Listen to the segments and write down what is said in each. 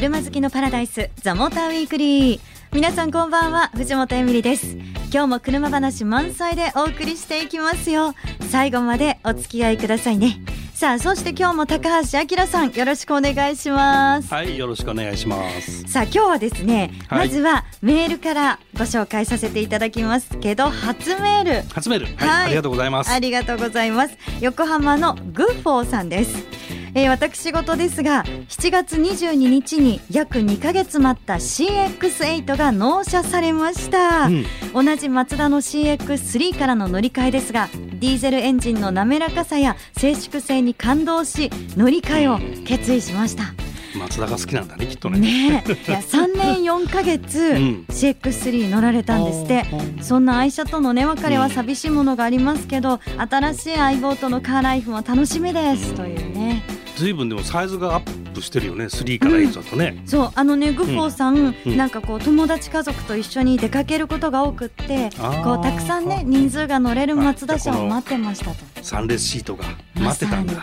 車好きのパラダイスザモーターウィークリー。皆さんこんばんは藤本エミリです。今日も車話満載でお送りしていきますよ。最後までお付き合いくださいね。さあそして今日も高橋明さんよろしくお願いします。はいよろしくお願いします。さあ今日はですね、はい。まずはメールからご紹介させていただきますけど初メール。初メール。はい、はい。ありがとうございます。ありがとうございます。横浜のグッフォーさんです、えー私事ですが7月22日に約2ヶ月待った CX8 が納車されました、うん。同じマツダの CX3 からの乗り換えですがディーゼルエンジンの滑らかさや静粛性に感動し乗り換えを決意しました。松田が好きなんだねきっとね。ねえ。いや3年4ヶ月ん。CX3 乗られたんですって。そんな愛車とのね別れは寂しいものがありますけど新しい相棒とのカーライフも楽しみです。というねずいぶんでもサイズがアップしてるよね3から8だとね、そうあのねグフォーさん、うん。なんかこう友達家族と一緒に出かけることが多くってこうたくさんね人数が乗れる松田車を待ってましたと。三列シートが待ってたんだ。ま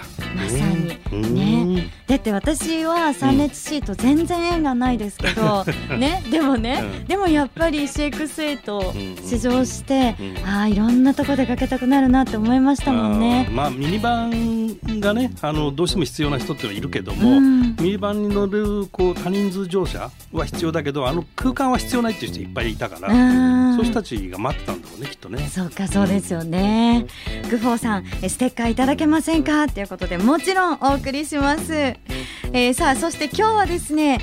さに。うん。ねだって私は3列シート全然縁がないですけど、ね。でもね、うん。でもやっぱり CX8 うん試乗して、うん。ああいろんなとこ出かけたくなるなって思いましたもんね。まあミニバンがねあのどうしても必要な人っていうのはいるけども、うん。ミニバンに乗るこう多人数乗車は必要だけどあの空間は必要ないっていう人いっぱいいたから、そういう人たちが待ってたんだろうねきっとね。そうかそうですよね。グフォーさんえステッカーいただけませんか？ということでもちろんお送りします。えーさあそして今日はですね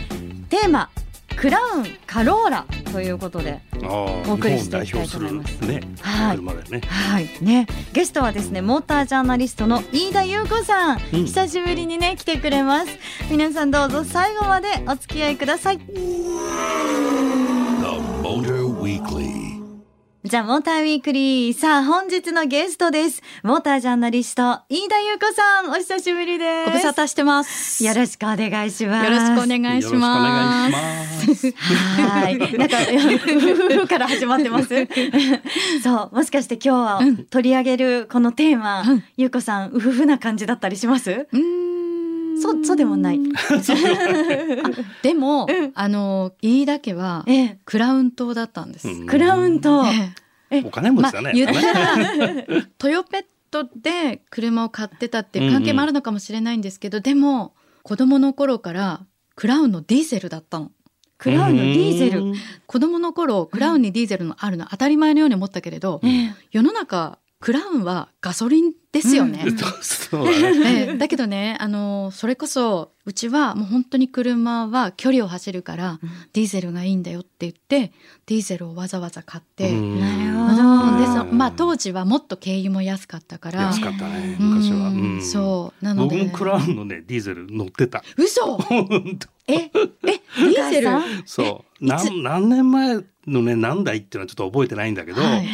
テーマクラウンカローラということでお送りしていきたいと思います。ね、はい。ね。はい。ね。ゲストはですねモータージャーナリストの飯田優子さん、うん。久しぶりにね来てくれます。皆さんどうぞ最後までお付き合いくださいじゃあモーターウィークリーさあ本日のゲストですモータージャーナリスト飯田優子さんお久しぶりですご無沙汰してます。よろしくお願いしますよろしくお願いしよろしくお願います。します。はい。なんか、ふふから始まってます。そう。もしかして今日は取り上げるこのテーマ、うんゆうこさん、うふふな感じだったりします？うーんそう、そうでもない。でも、うんあの飯田家はええ。クラウン島だったんです。うんクラウンと、えお金持ちだね。まあ言ったらトヨペットで車を買ってたっていう関係もあるのかもしれないんですけど、でも子供の頃からクラウンのディーゼルだったの。クラウンのディーゼル。うん子供の頃クラウンにディーゼルのあるの当たり前のように思ったけれど、ええ世の中クラウンはガソリンですよね。だけどねあのそれこそうちはもう本当に車は距離を走るから、ディーゼルがいいんだよって言ってディーゼルをわざわざ買って、うん。なまあ当時はもっと軽油も安かったから。安かったねうん。昔は。うん。そうなので。僕もクラウンのねディーゼル乗ってた。嘘！ええディーゼル？そう。何何年前のね何台っていうのはちょっと覚えてないんだけど、はい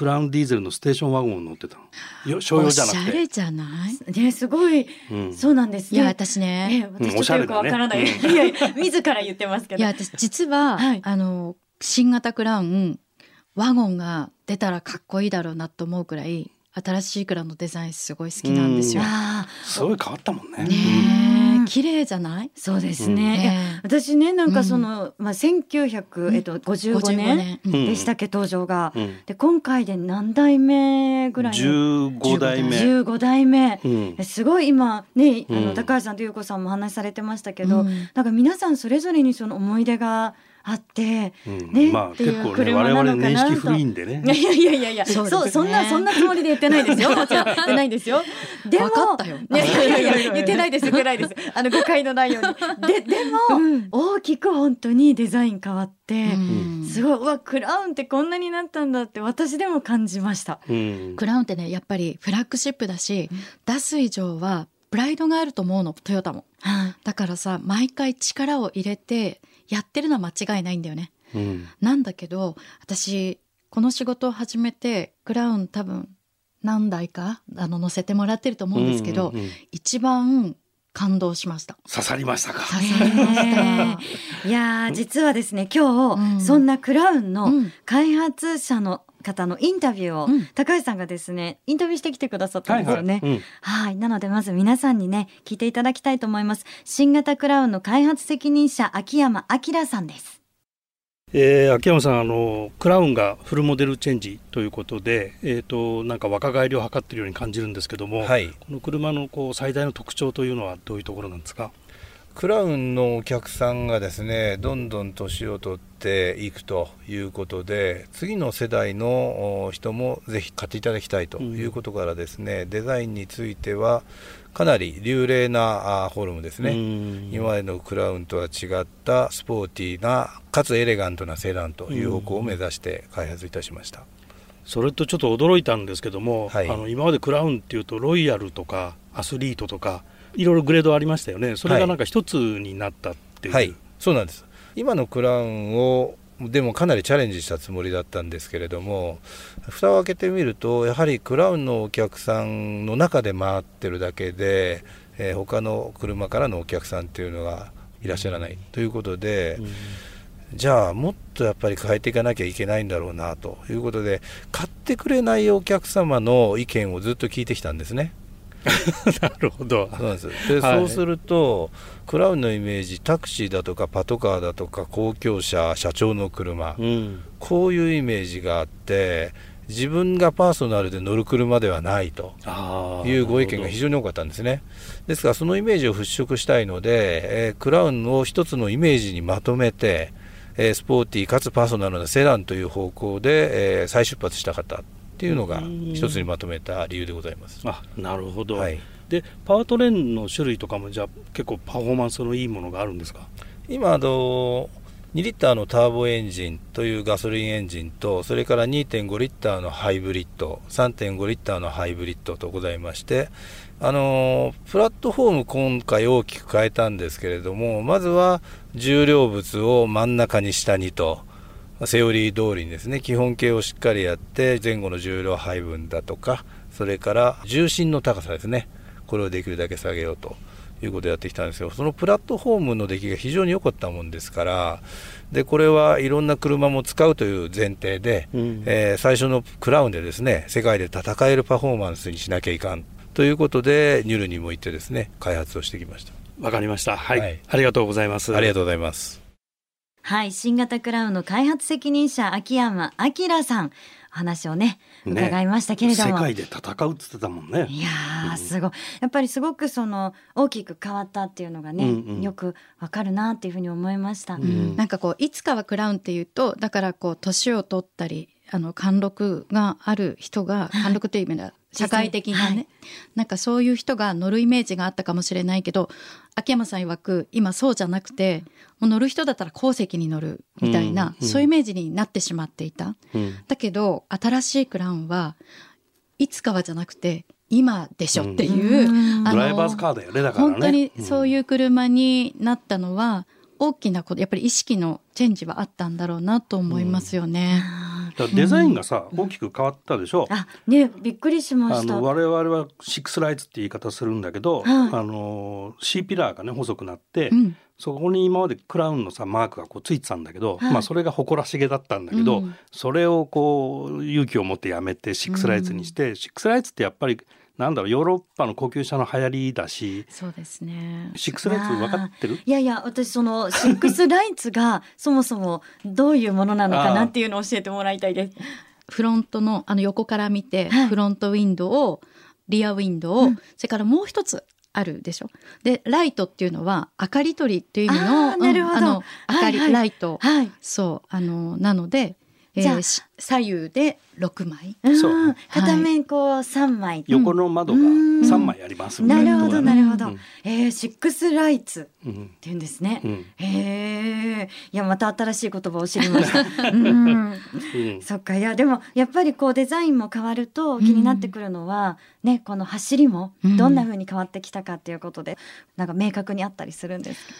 クラウンディーゼルのステーションワゴンを乗ってたの。よ商用おじゃなくてしゃれ。じゃない？ね、すごい、うんそうなんですいやね。私えね、え、私ちょっとよくわからない。うんおしゃれいやいや、自ら言ってますけど。いや私実は、はいあの新型クラウンワゴンが出たらかっこいいだろうなと思うくらい新しいクラウンのデザインすごい好きなんですよ。ああ、すごい変わったもんね。ね綺麗じゃない？そうですうん。ね。私ね、なんかその、まあ、1900、えっと、55 55年でしたっけ、登場が。うん。で、今回で何代目ぐらいの？十五代目。15代目。うん。すごい今ね、あのうん。高橋さんと優子さんもお話しされてましたけど、うん。なんか皆さんそれぞれにその思い出があって、うんねまあっていう結構ね車我々なのかなとねい。やいやいやいやそそうねそんなそんなつもりで言ってないですよ。もちろん言ってないですよ。でもわかったよいやいやいやいや 言ってないです言ってないです。あの誤解のないように。ででも、うん大きく本当にデザイン変わって、うんすごいうわクラウンってこんなになったんだって私でも感じました。うんクラウンってねやっぱりフラッグシップだし、出す以上はプライドがあると思うのトヨタもはい。だからさ毎回力を入れてやってるのは間違いないんだよね。うん。なんだけど私この仕事を始めてクラウン多分何台かあの乗せてもらってると思うんですけど、うんうんうん。一番感動しました。刺さりましたか。刺さりました、いやー実はですね今日、うん。そんなクラウンのうん。開発者の方のインタビューを、うん高橋さんがですねインタビューしてきてくださったんですよね。うんはい、なのでまず皆さんにね聞いていただきたいと思います。新型クラウンの開発責任者秋山明さんです。えー秋山さんあのクラウンがフルモデルチェンジということで、えー、となんか若返りを図っているように感じるんですけども、はい、この車のこう最大の特徴というのはどういうところなんですか？クラウンのお客さんがですねどんどん年を取っていくということで次の世代のお人もぜひ買っていただきたいということからですね、デザインについてはかなり流麗なあフォルムですね、うん。今までのクラウンとは違ったスポーティーなかつエレガントなセダンという方向を目指して開発いたしました、それとちょっと驚いたんですけども、はい。あの今までクラウンっていうとロイヤルとかアスリートとかいろいろグレードありましたよね。それがなんか一つになったっていう、はい、そうなんです。今のクラウンをでもかなりチャレンジしたつもりだったんですけれども蓋を開けてみるとやはりクラウンのお客さんの中で回ってるだけで、えー他の車からのお客さんっていうのがいらっしゃらないということで、うん。じゃあもっとやっぱり変えていかなきゃいけないんだろうなということで買ってくれないお客様の意見をずっと聞いてきたんですね。なるほど。そうなんです。で、はい。そうするとクラウンのイメージタクシーだとかパトカーだとか公共車社長の車、うん。こういうイメージがあって自分がパーソナルで乗る車ではないというご意見が非常に多かったんですね。ですからそのイメージを払拭したいので、えークラウンを一つのイメージにまとめて、えースポーティーかつパーソナルなセダンという方向で、えー再出発したかったっていうのがうん。一つにまとめた理由でございます。あなるほど、はい。でパワートレーンの種類とかもじゃあ結構パフォーマンスのいいものがあるんですか？今あの2リッターのターボエンジンというガソリンエンジンとそれから2.5リッターのハイブリッド3.5リッターのハイブリッドとございましてあのプラットフォーム今回大きく変えたんですけれどもまずは重量物を真ん中に下にとセオリー通りにですね基本形をしっかりやって前後の重量配分だとかそれから重心の高さですねこれをできるだけ下げようと。いうことをやってきたんですよ。そのプラットフォームの出来が非常に良かったもんですからでこれはいろんな車も使うという前提で、うん。えー最初のクラウンでですね世界で戦えるパフォーマンスにしなきゃいかん。ということでニュルにも行ってですね開発をしてきました。わかりました。はい、はい。ありがとうございます。ありがとうございますはい、新型クラウンの開発責任者秋山明さん、お話をねね。伺いましたけれども。世界で戦うっつってたもんね。いやーすごい。やっぱりすごくその大きく変わったっていうのがね、うんうん。よくわかるなっていうふうに思いました。ん。なんかこういつかはクラウンっていうとだからこう年を取ったりあの貫禄がある人が貫禄という意味では 社会的なね、はい。なんかそういう人が乗るイメージがあったかもしれないけど秋山さん曰く今そうじゃなくてもう乗る人だったら後席に乗るみたいな、うんうんそういうイメージになってしまっていた。うん。だけど新しいクラウンはいつかはじゃなくて今でしょっていう、うん。あのドライバーズカーだよねだからね。本当にそういう車になったのは、大きなことやっぱり意識のチェンジはあったんだろうなと思いますよね。だからデザインがさ、大きく変わったでしょ。あねびっくりしました。あの我々はシックスライツって言い方するんだけど、はい。あの C ピラーがね細くなって、うん。そこに今までクラウンのさマークがこうついてたんだけど、はい。まあそれが誇らしげだったんだけど、うん。それをこう勇気を持ってやめてシックスライツにして、シックスライツってやっぱりなんだろうヨーロッパの高級車の流行りだしそうですね。シックスライツ分かってる？いやいや私そのシックスライツが そもそもどういうものなのかなっていうのを教えてもらいたいです。フロントのあの横から見て、はいフロントウィンドウをリアウィンドウを、うんそれからもう一つあるでしょ？でライトっていうのは明かり取りっていう意味のあうんあの明かり、はいはいライト、はい。そうあのなので、えじゃあーし左右で6枚。そうん片面こう三枚。横の窓がうん3枚ありますないるほどなるほど。うんえー、シックスライツうんって言うんですね。うえ。いやまた新しい言葉を知りました。うん。うんそっかいやでもやっぱりこうデザインも変わると気になってくるのは、ねこの走りもうんどんな風に変わってきたかっていうことで、なんか明確にあったりするんですか？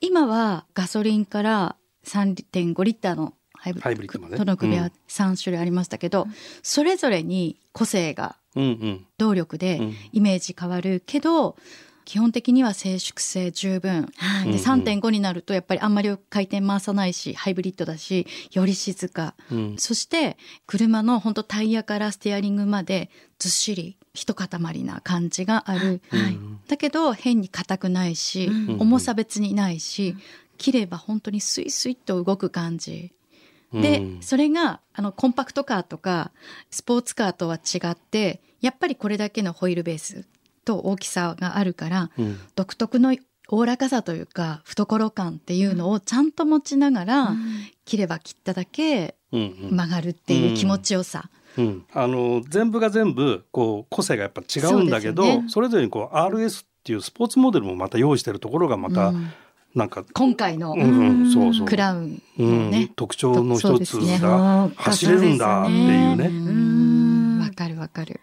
今はガソリンから3.5リッターのハイブリッド。まで？との組はうん。3種類ありましたけど、それぞれに個性がうんうん。動力でうん。イメージ変わるけど、基本的には静粛性十分、はい。でうん3.5になるとやっぱりあんまり回転回さないしハイブリッドだしより静か、うん。そして車の本当タイヤからステアリングまでずっしり一塊な感じがある、はい。だけど変に硬くないし、うん。重さ別にないし、切れば本当にスイスイっと動く感じ。で、うん。それがあのコンパクトカーとかスポーツカーとは違ってやっぱりこれだけのホイールベースと大きさがあるから、うん。独特のおおらかさというか懐感っていうのをちゃんと持ちながら、切れば切っただけうんうん。曲がるっていう気持ちよさ、うん、あの全部が全部こう個性がやっぱ違うんだけどそ,、ね。れぞれにこう RS っていうスポーツモデルもまた用意してるところがまたうんなんか、今回のうんうんそう。そうクラウンうん特徴の一つそうですね。が走れるんだっていうね。うん。わかるわかる。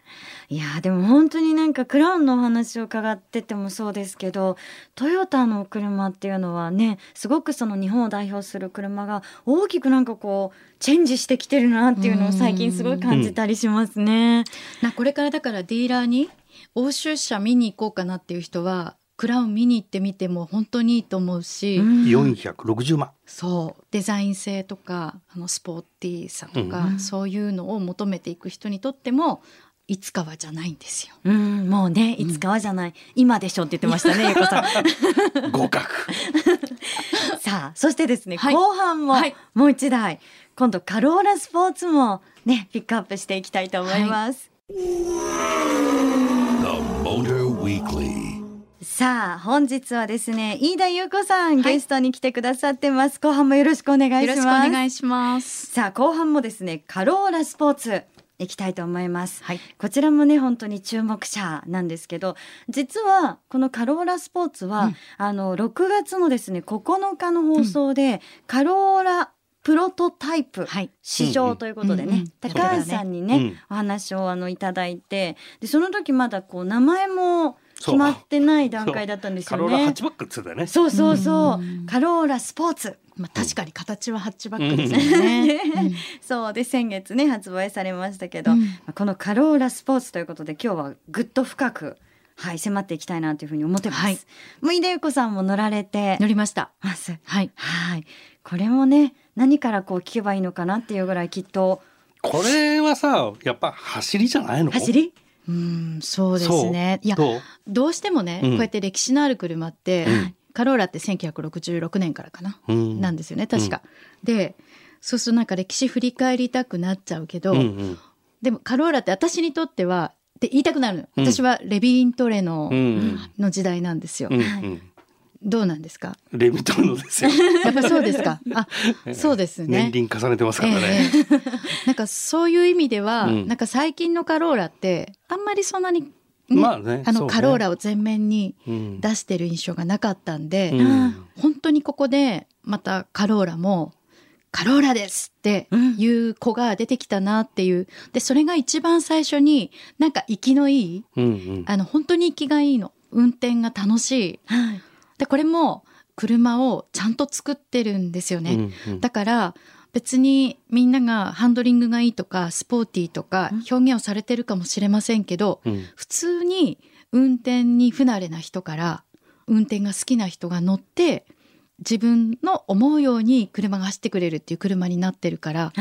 いやーでも本当になんかクラウンのお話を伺っててもそうですけどトヨタの車っていうのはねすごくその日本を代表する車が大きくなんかこうチェンジしてきてるなっていうのを最近すごい感じたりしますね。なこれからだからディーラーに欧州車見に行こうかなっていう人はクラウン見に行ってみても本当にいいと思うし、うん460万。そうデザイン性とかあのスポーティーさとか、うんそういうのを求めていく人にとってもいつかはじゃないんですよ。うん、もうねいつかはじゃない、今でしょって言ってましたねゆうこさん。合格。さあそしてですね、はい後半もはいもう一台今度カローラスポーツもねピックアップしていきたいと思います。Motor Weekly. さあ本日はですね飯田優子さん、はい。ゲストに来てくださってます。後半もよろしくお願いします。よろしくお願いします。さあ後半もですねカローラスポーツ行きたいと思います、はい。こちらもね本当に注目者なんですけど実はこのカローラスポーツは、うん。あの6月のですね9日の放送で、カローラプロトタイプはい。試乗ということでね、うんうん高橋さんにね、うん。お話をあのいただいてでその時まだこう名前も決まってない段階だったんですカよねローラハッチ。バックって言ってたよね。そうそうそう、うんカローラスポーツまあ確かに形はハッチバックですよね。ね そうで先月ね発売されましたけど、うんまあこのカローラスポーツということで今日はぐっと深くはい迫っていきたいなというふうに思ってます。はいもう井出由子さんも乗られて乗りました。ます。はい。はい。これもね何からこう聞けばいいのかなっていうぐらいきっとこれはさ、やっぱ走りじゃないの？走り？うんそうですね。いやどうしてもね、うん。こうやって歴史のある車って、うん。カローラって1966年からかな、うん。なんですよね確か。でそうするとなんか歴史振り返りたくなっちゃうけど、うんうん。でもカローラって私にとってはって言いたくなる私はレビントレノうん。の時代なんですよ。どうなんですか？レミトルノですよ。やっぱりそうですか。あそうですね。年。輪重ねてますからね。ええ。なんかそういう意味では、うん。なんか最近のカローラってあんまりそんなに、ねまあねあのカローラを前面にうん。出してる印象がなかったんで、うん。本当にここでまたカローラもカローラですっていう子が出てきたなっていう。でそれが一番最初になんか息のいいうんうん。あの本当に息がいいの。運転が楽しい。はいでこれも車をちゃんと作ってるんですよね、うんうん。だから別にみんながハンドリングがいいとかスポーティーとか表現をされてるかもしれませんけど、うん。普通に運転に不慣れな人から運転が好きな人が乗って自分の思うように車が走ってくれるっていう車になってるから、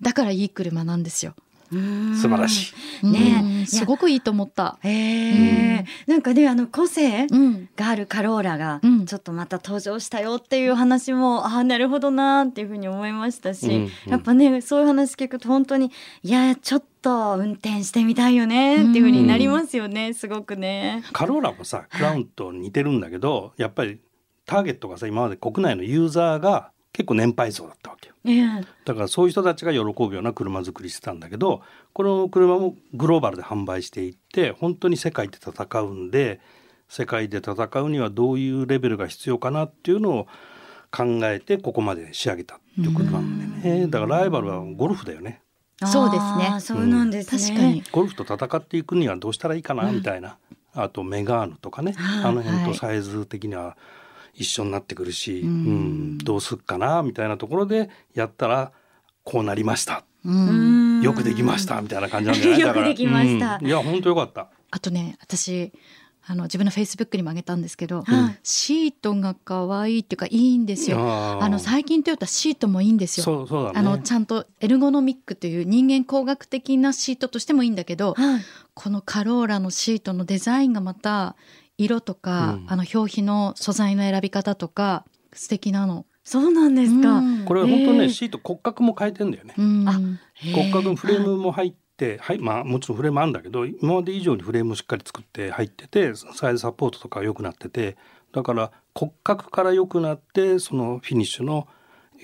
だからいい車なんですよ。素晴らしい。ねうん。すごくいいと思った。へえ、なんかねあの個性うん、があるカローラがうん。ちょっとまた登場したよっていう話も、ああなるほどなーっていうふうに思いましたし、やっぱねそういう話聞くと本当にいやちょっと運転してみたいよねっていうふうになりますよね、すごくね。カローラもさクラウンと似てるんだけどやっぱりターゲットがさ今まで国内のユーザーが結構年配層だったわけよ。ねだからそういう人たちが喜ぶような車作りしてたんだけどこの車もグローバルで販売していって本当に世界で戦うんで世界で戦うにはどういうレベルが必要かなっていうのを考えてここまで仕上げたっていう車なんでね。だからライバルはゴルフだよね。そうですね。そうなんですね。確かに。ゴルフと戦っていくにはどうしたらいいかなみたいな、あとメガーヌとかね。はいあの辺はい。とサイズ的には一緒になってくるし、ううんんどうすっかなみたいなところでやったらこうなりました。うん。よくできました。みたいな感じなんじゃない？よくできました。うん。いや本当よかった。あとね私あの自分のフェイスブックにも上げたんですけど、はいシートが可愛いっていうかいいんですよ。あの最近トヨタシートもいいんですよ。そうそうだね。あのちゃんとエルゴノミックという人間工学的なシートとしてもいいんだけど、はい。このカローラのシートのデザインがまた色とか、うん。あの表皮の素材の選び方とか素敵なの。そうなんですか。うん。これ本当ね、えー。シート骨格も変えてんだよね、うん。あ骨格のフレームも入って、はい、まあもちろんフレームあるんだけど今まで以上にフレームをしっかり作って入っててサイズサポートとか良くなっててだから骨格から良くなってそのフィニッシュの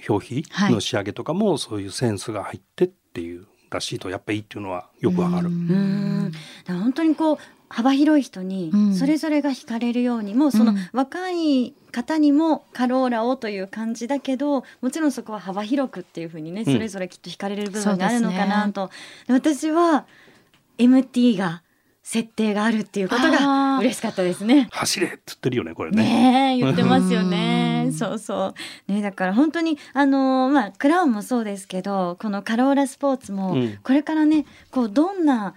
表皮の仕上げとかもそういうセンスが入ってっていうらしいとやっぱいいっていうのはよくわかる。うん。本当にこう幅広い人にうん。それぞれが惹かれるように、もうそのうん。若い方にもカローラをという感じだけどもちろんそこは幅広くっていうふうにね、うん。それぞれきっと惹かれる部分があるのかなそうと、私は MT が設定があるっていうことあがー。嬉しかったですね。走れって言ってるよねこれね。ねえ言ってますよね。うん。そうそう。ねだから本当にあのーまあクラウンもそうですけどこのカローラスポーツもうん。これからねこうどんな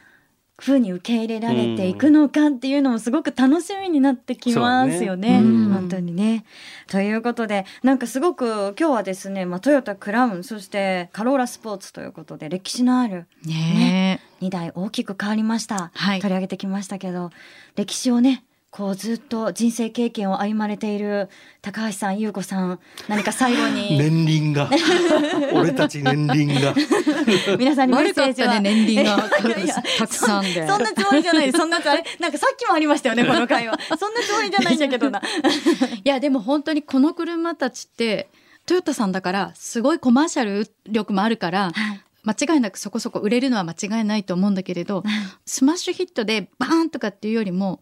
風に受け入れられていくのかっていうのもすごく楽しみになってきますよね。ね。うん。本当にね。ということでなんかすごく今日はですね、まあ、トヨタクラウンそしてカローラスポーツということで歴史のあるね。2台大きく変わりました、はい。取り上げてきましたけど歴史をねこうずっと人生経験を歩まれている高橋さん優子さん何か最後に 年輪が。俺たち年輪が。皆さんにメッセージはたね年輪が。いやいやたくさんで。そんなつもりじゃない。そんなつあれなんかさっきもありましたよねこの会話。そんなつもりじゃないんだけどな。いやでも本当にこの車たちってトヨタさんだからすごいコマーシャル力もあるからはい。間違いなくそこそこ売れるのは間違いないと思うんだけれどスマッシュヒットでバーンとかっていうよりも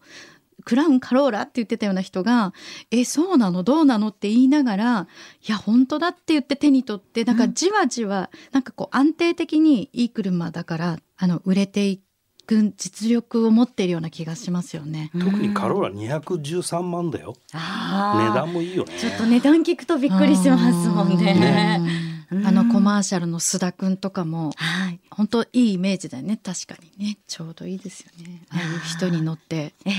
クラウンカローラって言ってたような人が「えそうなの？どうなの?」って言いながら「いや本当だ」って言って手に取ってなんかじわじわなんかこう安定的にいい車だからあの売れていく実力を持っているような気がしますよね。特にカローラ213万だよ。値段もいいよね。ちょっと値段聞くとびっくりしますもんね。うん。うん。あのコマーシャルの須田くんとかもはい。本当いいイメージだよね。確かにね。ちょうどいいですよね。ああいう人に乗って。ええ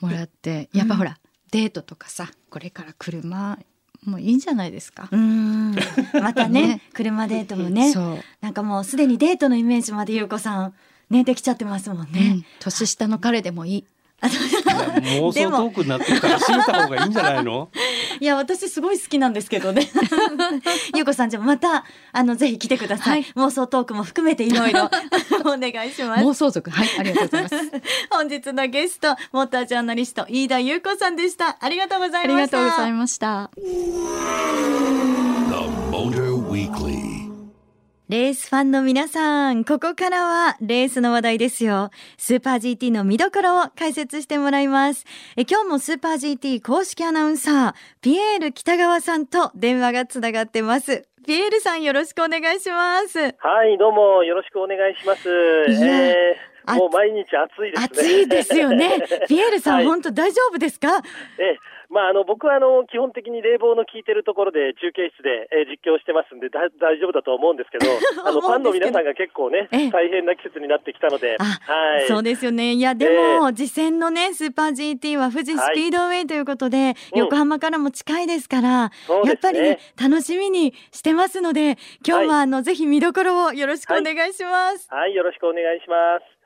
もらってやっぱほら、デートとかさこれから車もういいんじゃないですか？またねね。車デートもね。そう、なんかもうすでにデートのイメージまで優子さんねできちゃってますもんね。うん。年下の彼でもいい。妄想トークになってきたら閉めた方がいいんじゃないの？いや私すごい好きなんですけどね。優子さんじゃあまたあのぜひ来てください。はい妄想トークも含めていろいろお願いします。妄想族はいありがとうございます 本日のゲストモータージャーナリスト飯田優子さんでした。ありがとうござありいました。がとうございました。レースファンの皆さん、ここからはレースの話題ですよ。スーパー GT の見どころを解説してもらいます。え今日もスーパー GT 公式アナウンサー、ピエール北川さんと電話がつながってます。ピエールさんよろしくお願いします。はい、どうもよろしくお願いします。えあー、もう毎日暑いですね。暑いですよね。ピエールさん、はい。本当大丈夫ですか？えーまあ、あの僕はあの基本的に冷房の効いてるところで中継室で、えー実況してますんでだ大丈夫だと思うんですけど、あのファンの皆さんが結構ねええ。大変な季節になってきたので、あ、はい、そうですよね。いや、でも、次戦のね、スーパー GT は富士スピードウェイということで、うん。横浜からも近いですから、そうですね。やっぱりね、楽しみにしてますので、今日は、はい。あの、ぜひ見どころをよろしくお願いします。はい、よろしくお願いします。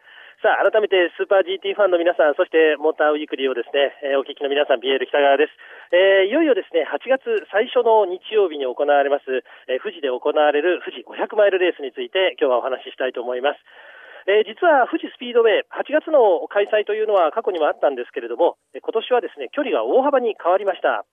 さあ、改めてスーパー GT ファンの皆さん、そしてモーターウィークリーをですね、えーお聞きの皆さん、ビエール北川です。えーいよいよですね、8月最初の日曜日に行われます、えー富士で行われる富士500マイルレースについて今日はお話ししたいと思います。えー実は富士スピードウェイ、8月の開催というのは過去にもあったんですけれども、今年はですね、距離が大幅に変わりました。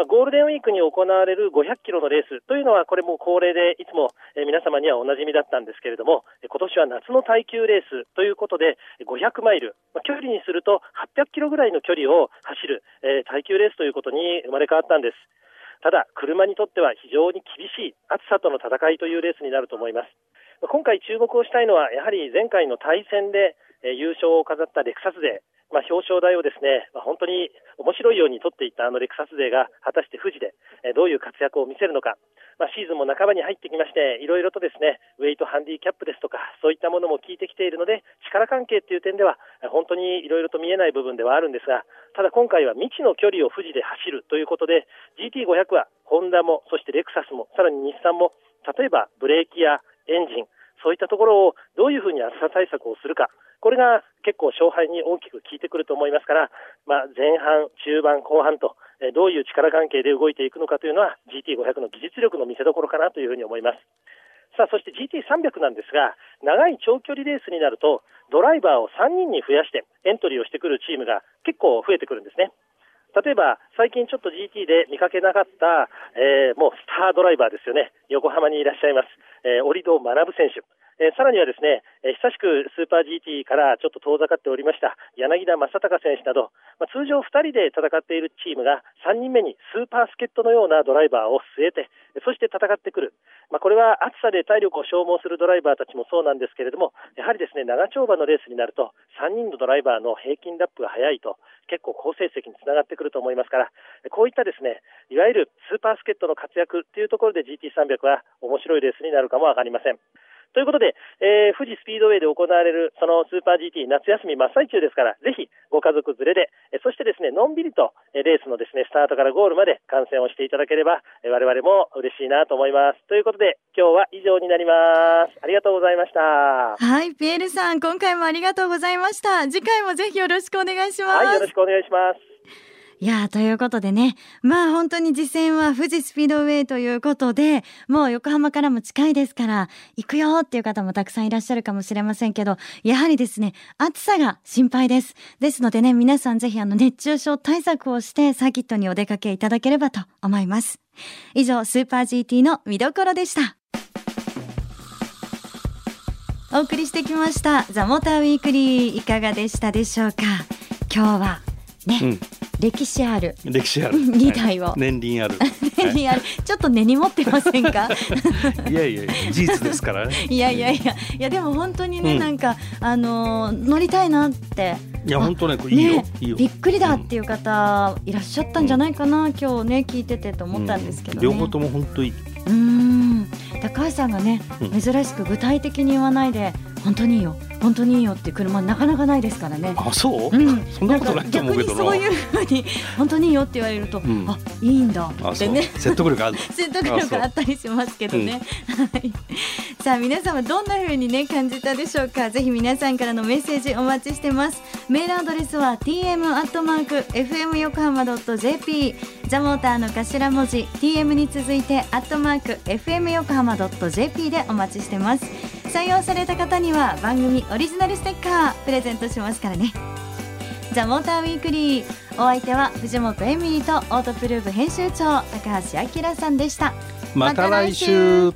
まあ、ゴールデンウィークに行われる500キロのレースというのは、これも恒例で、いつも皆様にはおなじみだったんですけれども、今年は夏の耐久レースということで、500マイル、まあ、距離にすると800キロぐらいの距離を走る、えー耐久レースということに生まれ変わったんです。ただ、車にとっては非常に厳しい暑さとの戦いというレースになると思います。今回注目をしたいのは、やはり前回の対戦で、優勝を飾ったレクサス勢、まあ、表彰台をですね、まあ、本当に面白いように取っていたあのレクサス勢が果たして富士で、えーどういう活躍を見せるのか、まあ、シーズンも半ばに入ってきまして、いろいろとですね、ウェイトハンディキャップですとか、そういったものも効いてきているので、力関係っていう点では、本当にいろいろと見えない部分ではあるんですが、ただ今回は未知の距離を富士で走るということで、GT500 はホンダも、そしてレクサスも、さらに日産も、例えばブレーキやエンジン、そういったところをどういうふうに暑さ対策をするか、これが結構勝敗に大きく効いてくると思いますから、まあ、前半、中盤、後半と、えどういう力関係で動いていくのかというのは GT500 の技術力の見せ所かなというふうに思います。さあ、そして GT300 なんですが、長い長距離レースになると、ドライバーを3人に増やしてエントリーをしてくるチームが結構増えてくるんですね。例えば、最近ちょっと GT で見かけなかった、えーもうスタードライバーですよね。横浜にいらっしゃいます。えー、折戸学選手。えーさらにはですね、えー久しくスーパー GT からちょっと遠ざかっておりました柳田正隆選手など、まあ、通常2人で戦っているチームが3人目にスーパー助っ人のようなドライバーを据えて、そして戦ってくる。まあ、これは暑さで体力を消耗するドライバーたちもそうなんですけれども、やはりですね、長丁場のレースになると、3人のドライバーの平均ラップが速いと、結構好成績につながってくると思いますから、こういったですね、いわゆるスーパースケットの活躍っていうところで GT300 は面白いレースになるかもわかりません。ということで、えー富士スピードウェイで行われるそのスーパー GT 夏休み真っ最中ですから、ぜひご家族連れで、えーそしてですね、のんびりとえーレースのですね、スタートからゴールまで観戦をしていただければ、えー我々も嬉しいなと思います。ということで、今日は以上になります。ありがとうございました。はい、ピエールさん、今回もありがとうございました。次回もぜひよろしくお願いします。はい、よろしくお願いします。いやーということでね、まあ本当に実践は富士スピードウェイということで、もう横浜からも近いですから、行くよっていう方もたくさんいらっしゃるかもしれませんけど、やはりですね、暑さが心配です。ですのでね、皆さんぜひあの熱中症対策をしてサーキットにお出かけいただければと思います。以上、スーパー GT の見どころでした。お送りしてきました、ザ・モーターウィークリー、いかがでしたでしょうか？今日はね、うん歴史ある。歴史ある。二台を。はい。年輪ある。い。やちょっと根に持ってませんか？いやいやいや事実ですから。ねいやいやいや。いやでも本当にね、うん。なんかあのー乗りたいなって。いや本当ねこれいいよ、ねいいよ。びっくりだっていう方いらっしゃったんじゃないかな、今日ね聞いててと思ったんですけどね、両方とも本当いい。うん。高橋さんがね、うん。珍しく具体的に言わないで本当にいいよ本当にいいよって車なかなかないですからね。あそう、うん、そんなことないと思うけどそういうふうに本当にいいよって言われると、んあいいんだってね説得力ある 説得力あったりしますけどね。はい。さあ皆様どんな風にね感じたでしょうか。ぜひ皆さんからのメッセージお待ちしてます。メールアドレスは tm アットマーク fm 横浜ドット jp ザモーターの頭文字 tm に続いてアットマーク fm 横浜ドット jp でお待ちしてます。採用された方には番組オリジナルステッカープレゼントしますからね。ザ・モーターウィークリーお相手は藤本エミリーとオートプルーブ編集長高橋明さんでしたまた来週